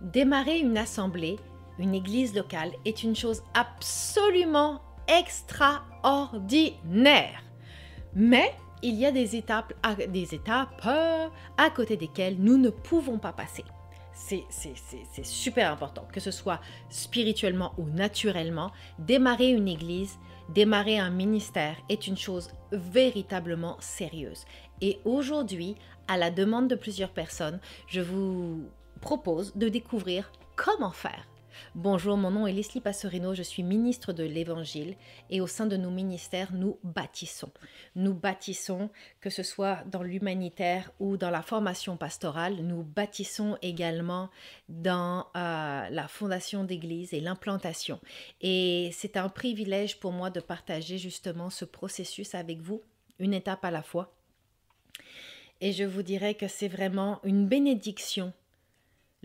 Démarrer une assemblée, une église locale est une chose absolument extraordinaire. Mais il y a des étapes, à, des étapes euh, à côté desquelles nous ne pouvons pas passer. C'est super important, que ce soit spirituellement ou naturellement. Démarrer une église, démarrer un ministère est une chose véritablement sérieuse. Et aujourd'hui, à la demande de plusieurs personnes, je vous propose de découvrir comment faire. Bonjour, mon nom est Leslie Passerino, je suis ministre de l'Évangile et au sein de nos ministères, nous bâtissons. Nous bâtissons, que ce soit dans l'humanitaire ou dans la formation pastorale, nous bâtissons également dans euh, la fondation d'église et l'implantation. Et c'est un privilège pour moi de partager justement ce processus avec vous, une étape à la fois. Et je vous dirais que c'est vraiment une bénédiction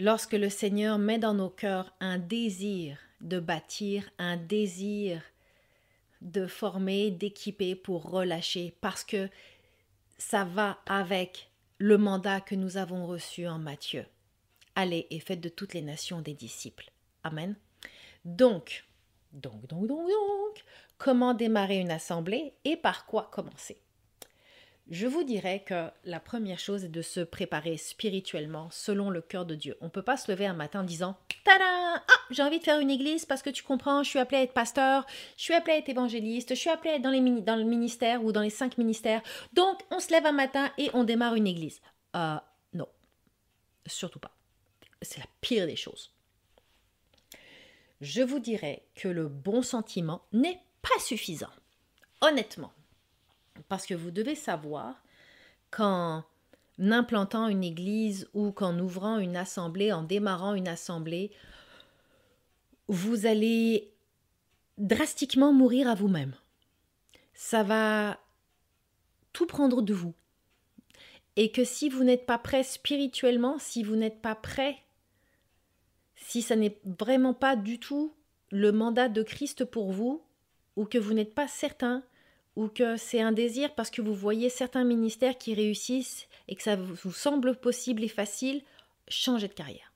lorsque le Seigneur met dans nos cœurs un désir de bâtir, un désir de former, d'équiper pour relâcher, parce que ça va avec le mandat que nous avons reçu en Matthieu. Allez et faites de toutes les nations des disciples. Amen. Donc, donc, donc, donc, donc, comment démarrer une assemblée et par quoi commencer? Je vous dirais que la première chose est de se préparer spirituellement selon le cœur de Dieu. On ne peut pas se lever un matin disant Tada Ah, j'ai envie de faire une église parce que tu comprends, je suis appelé à être pasteur, je suis appelé à être évangéliste, je suis appelé à être dans le ministère ou dans les cinq ministères. Donc, on se lève un matin et on démarre une église. Euh, non, surtout pas. C'est la pire des choses. Je vous dirais que le bon sentiment n'est pas suffisant. Honnêtement, parce que vous devez savoir qu'en implantant une église ou qu'en ouvrant une assemblée, en démarrant une assemblée, vous allez drastiquement mourir à vous-même. Ça va tout prendre de vous. Et que si vous n'êtes pas prêt spirituellement, si vous n'êtes pas prêt, si ça n'est vraiment pas du tout le mandat de Christ pour vous, ou que vous n'êtes pas certain ou que c'est un désir parce que vous voyez certains ministères qui réussissent et que ça vous semble possible et facile, changez de carrière.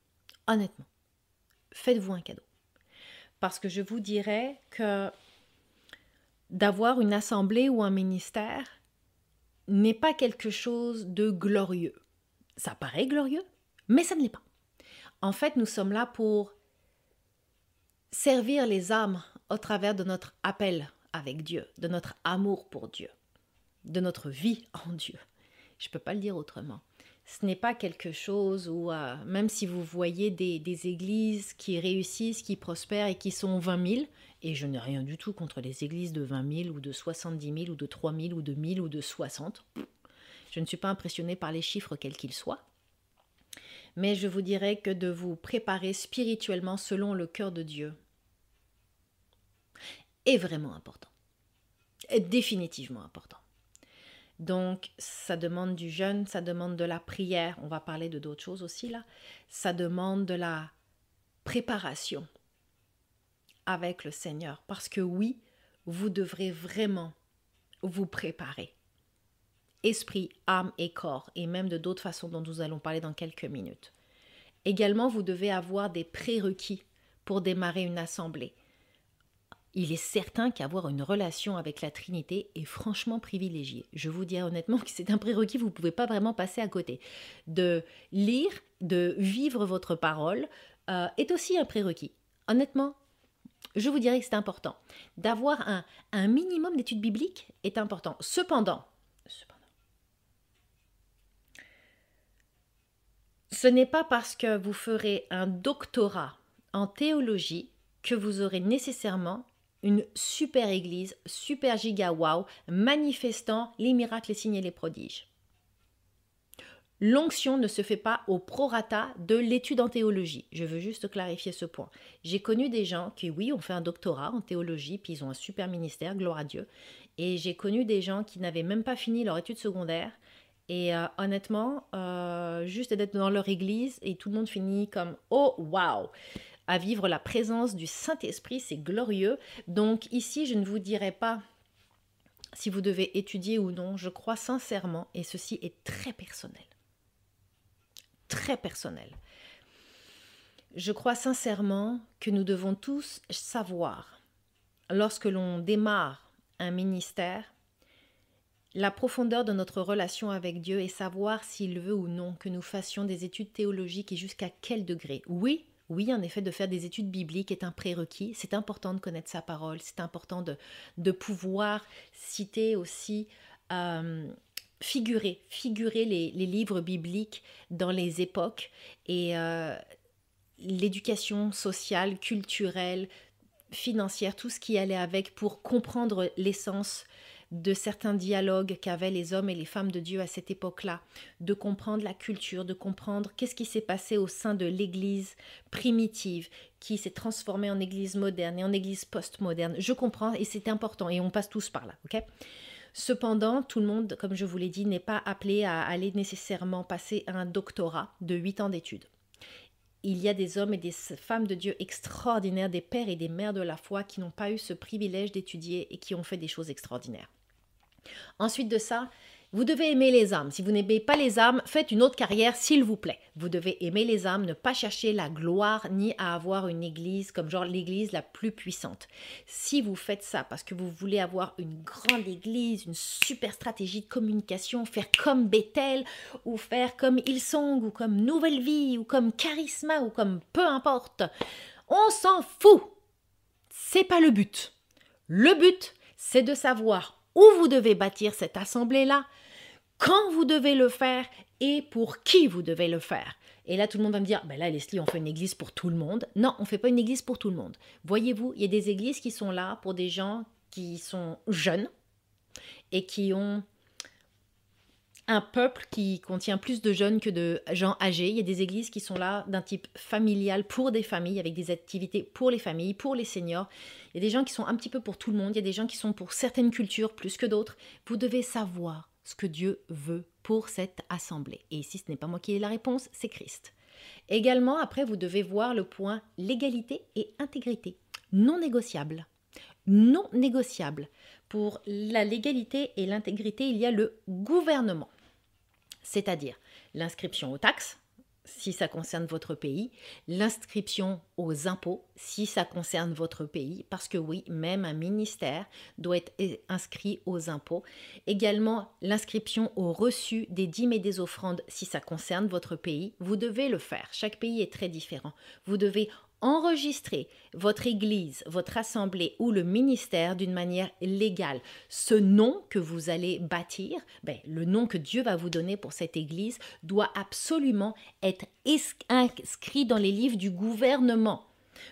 Honnêtement, faites-vous un cadeau. Parce que je vous dirais que d'avoir une assemblée ou un ministère n'est pas quelque chose de glorieux. Ça paraît glorieux, mais ça ne l'est pas. En fait, nous sommes là pour servir les âmes au travers de notre appel avec Dieu, de notre amour pour Dieu, de notre vie en Dieu. Je ne peux pas le dire autrement. Ce n'est pas quelque chose où, euh, même si vous voyez des, des, églises qui réussissent, qui prospèrent et qui sont 20 000, et je n'ai rien du tout contre les églises de 20 000 ou de 70 000 ou de 3 000 ou de 1000 ou de 60, je ne suis pas impressionnée par les chiffres quels qu'ils soient. Mais je vous dirais que de vous préparer spirituellement selon le cœur de Dieu, est vraiment important. Est définitivement important. Donc, ça demande du jeûne, ça demande de la prière. On va parler de d'autres choses aussi là. Ça demande de la préparation avec le Seigneur. Parce que oui, vous devrez vraiment vous préparer. Esprit, âme et corps, et même de d'autres façons dont nous allons parler dans quelques minutes. Également, vous devez avoir des prérequis pour démarrer une assemblée il est certain qu'avoir une relation avec la Trinité est franchement privilégié. Je vous dis honnêtement que c'est un prérequis, vous ne pouvez pas vraiment passer à côté. De lire, de vivre votre parole euh, est aussi un prérequis. Honnêtement, je vous dirais que c'est important. D'avoir un, un minimum d'études bibliques est important. Cependant, cependant, ce n'est pas parce que vous ferez un doctorat en théologie que vous aurez nécessairement une super église, super giga wow, manifestant les miracles, les signes et les prodiges. L'onction ne se fait pas au prorata de l'étude en théologie. Je veux juste clarifier ce point. J'ai connu des gens qui, oui, ont fait un doctorat en théologie, puis ils ont un super ministère, gloire à Dieu. Et j'ai connu des gens qui n'avaient même pas fini leur étude secondaire. Et euh, honnêtement, euh, juste d'être dans leur église et tout le monde finit comme Oh, wow à vivre la présence du Saint-Esprit, c'est glorieux. Donc ici, je ne vous dirai pas si vous devez étudier ou non, je crois sincèrement, et ceci est très personnel. Très personnel. Je crois sincèrement que nous devons tous savoir, lorsque l'on démarre un ministère, la profondeur de notre relation avec Dieu et savoir s'il veut ou non que nous fassions des études théologiques et jusqu'à quel degré. Oui, oui, en effet, de faire des études bibliques est un prérequis. C'est important de connaître sa parole, c'est important de, de pouvoir citer aussi, euh, figurer, figurer les, livres bibliques dans les époques et euh, l'éducation sociale, culturelle, financière, tout ce qui allait avec pour comprendre l'essence de certains dialogues qu'avaient les hommes et les femmes de Dieu à cette époque-là, de comprendre la culture, de comprendre qu'est-ce qui s'est passé au sein de l'Église primitive, qui s'est transformée en Église moderne et en Église post-moderne. Je comprends et c'est important et on passe tous par là, Cependant, tout le monde, comme je vous l'ai dit, n'est pas appelé à aller nécessairement passer un doctorat de 8 ans d'études il y a des hommes et des femmes de Dieu extraordinaires, des pères et des mères de la foi qui n'ont pas eu ce privilège d'étudier et qui ont fait des choses extraordinaires. Ensuite de ça, vous devez aimer les âmes. Si vous n'aimez pas les âmes, faites une autre carrière, s'il vous plaît. Vous devez aimer les âmes, ne pas chercher la gloire ni à avoir une église comme genre l'église la plus puissante. Si vous faites ça parce que vous voulez avoir une grande église, une super stratégie de communication, faire comme Bethel ou faire comme Hillsong ou comme Nouvelle Vie ou comme Charisma ou comme peu importe, on s'en fout. C'est pas le but. Le but, c'est de savoir où vous devez bâtir cette assemblée-là, quand vous devez le faire et pour qui vous devez le faire. Et là, tout le monde va me dire, ben là, Leslie, on fait une église pour tout le monde. Non, on ne fait pas une église pour tout le monde. Voyez-vous, il y a des églises qui sont là pour des gens qui sont jeunes et qui ont un peuple qui contient plus de jeunes que de gens âgés. Il y a des églises qui sont là d'un type familial pour des familles, avec des activités pour les familles, pour les seniors. Il y a des gens qui sont un petit peu pour tout le monde. Il y a des gens qui sont pour certaines cultures plus que d'autres. Vous devez savoir ce que Dieu veut pour cette assemblée. Et ici, ce n'est pas moi qui ai la réponse, c'est Christ. Également, après, vous devez voir le point légalité et intégrité. Non négociable. Non négociable. Pour la légalité et l'intégrité, il y a le gouvernement, c'est-à-dire l'inscription aux taxes, si ça concerne votre pays, l'inscription aux impôts si ça concerne votre pays, parce que oui, même un ministère doit être inscrit aux impôts. Également, l'inscription au reçu des dîmes et des offrandes si ça concerne votre pays, vous devez le faire. Chaque pays est très différent. Vous devez enregistrer votre église, votre assemblée ou le ministère d'une manière légale. Ce nom que vous allez bâtir, ben, le nom que Dieu va vous donner pour cette église, doit absolument être inscrit dans les livres du gouvernement.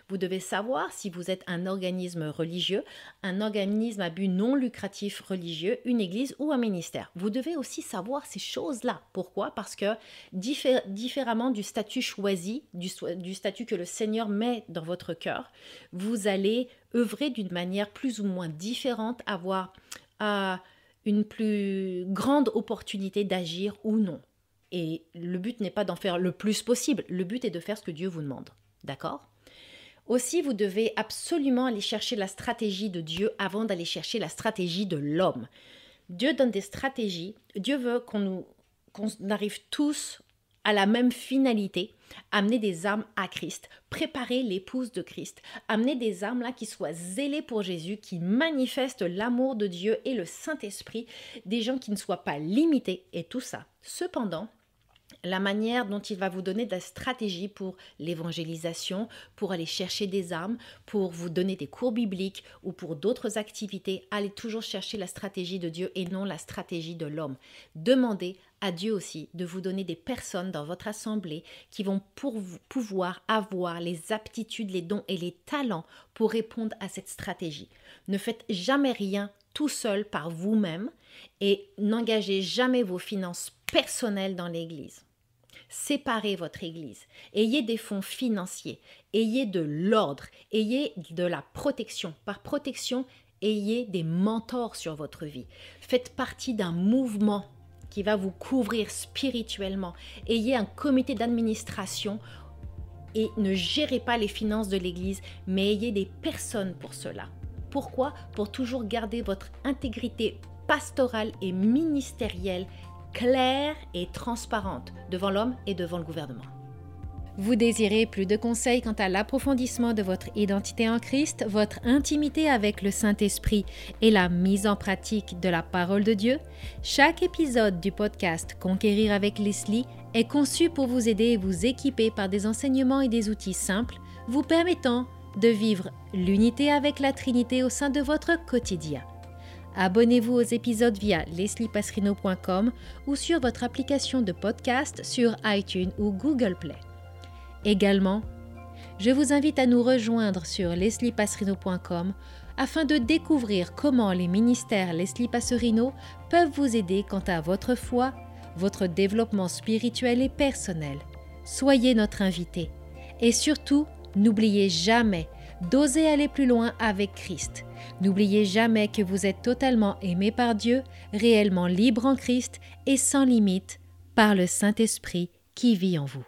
Vous devez savoir si vous êtes un organisme religieux, un organisme à but non lucratif religieux, une église ou un ministère. Vous devez aussi savoir ces choses-là. Pourquoi? Parce que différemment du statut choisi, du, statut que le Seigneur met dans votre cœur, vous allez œuvrer d'une manière plus ou moins différente, avoir euh, une plus grande opportunité d'agir ou non. Et le but n'est pas d'en faire le plus possible, le but est de faire ce que Dieu vous demande. D'accord? Aussi, vous devez absolument aller chercher la stratégie de Dieu avant d'aller chercher la stratégie de l'homme. Dieu donne des stratégies. Dieu veut qu'on arrive tous à la même finalité, amener des âmes à Christ, préparer l'épouse de Christ, amener des âmes là qui soient zélées pour Jésus, qui manifestent l'amour de Dieu et le Saint-Esprit, des gens qui ne soient pas limités et tout ça. Cependant, la manière dont il va vous donner de la stratégie pour l'évangélisation, pour aller chercher des âmes, pour vous donner des cours bibliques ou pour d'autres activités. Allez toujours chercher la stratégie de Dieu et non la stratégie de l'homme. Demandez à Dieu aussi de vous donner des personnes dans votre assemblée qui vont pour pouvoir avoir les aptitudes, les dons et les talents pour répondre à cette stratégie. Ne faites jamais rien tout seul par vous-même et n'engagez jamais vos finances personnelles dans l'Église. Séparez votre Église. Ayez des fonds financiers. Ayez de l'ordre. Ayez de la protection. Par protection, ayez des mentors sur votre vie. Faites partie d'un mouvement qui va vous couvrir spirituellement. Ayez un comité d'administration et ne gérez pas les finances de l'Église, mais ayez des personnes pour cela. Pourquoi? Pour toujours garder votre intégrité pastorale et ministérielle claire et transparente devant l'homme et devant le gouvernement. Vous désirez plus de conseils quant à l'approfondissement de votre identité en Christ, votre intimité avec le Saint-Esprit et la mise en pratique de la parole de Dieu? Chaque épisode du podcast Conquérir avec Leslie est conçu pour vous aider et vous équiper par des enseignements et des outils simples vous permettant de vivre l'unité avec la Trinité au sein de votre quotidien. Abonnez-vous aux épisodes via lesliepasserino.com ou sur votre application de podcast sur iTunes ou Google Play. Également, je vous invite à nous rejoindre sur lesliepasserino.com afin de découvrir comment les ministères Leslie Passerino peuvent vous aider quant à votre foi, votre développement spirituel et personnel. Soyez notre invité et surtout, n'oubliez jamais d'oser aller plus loin avec Christ. N'oubliez jamais que vous êtes totalement aimé par Dieu, réellement libre en Christ et sans limite par le Saint-Esprit qui vit en vous.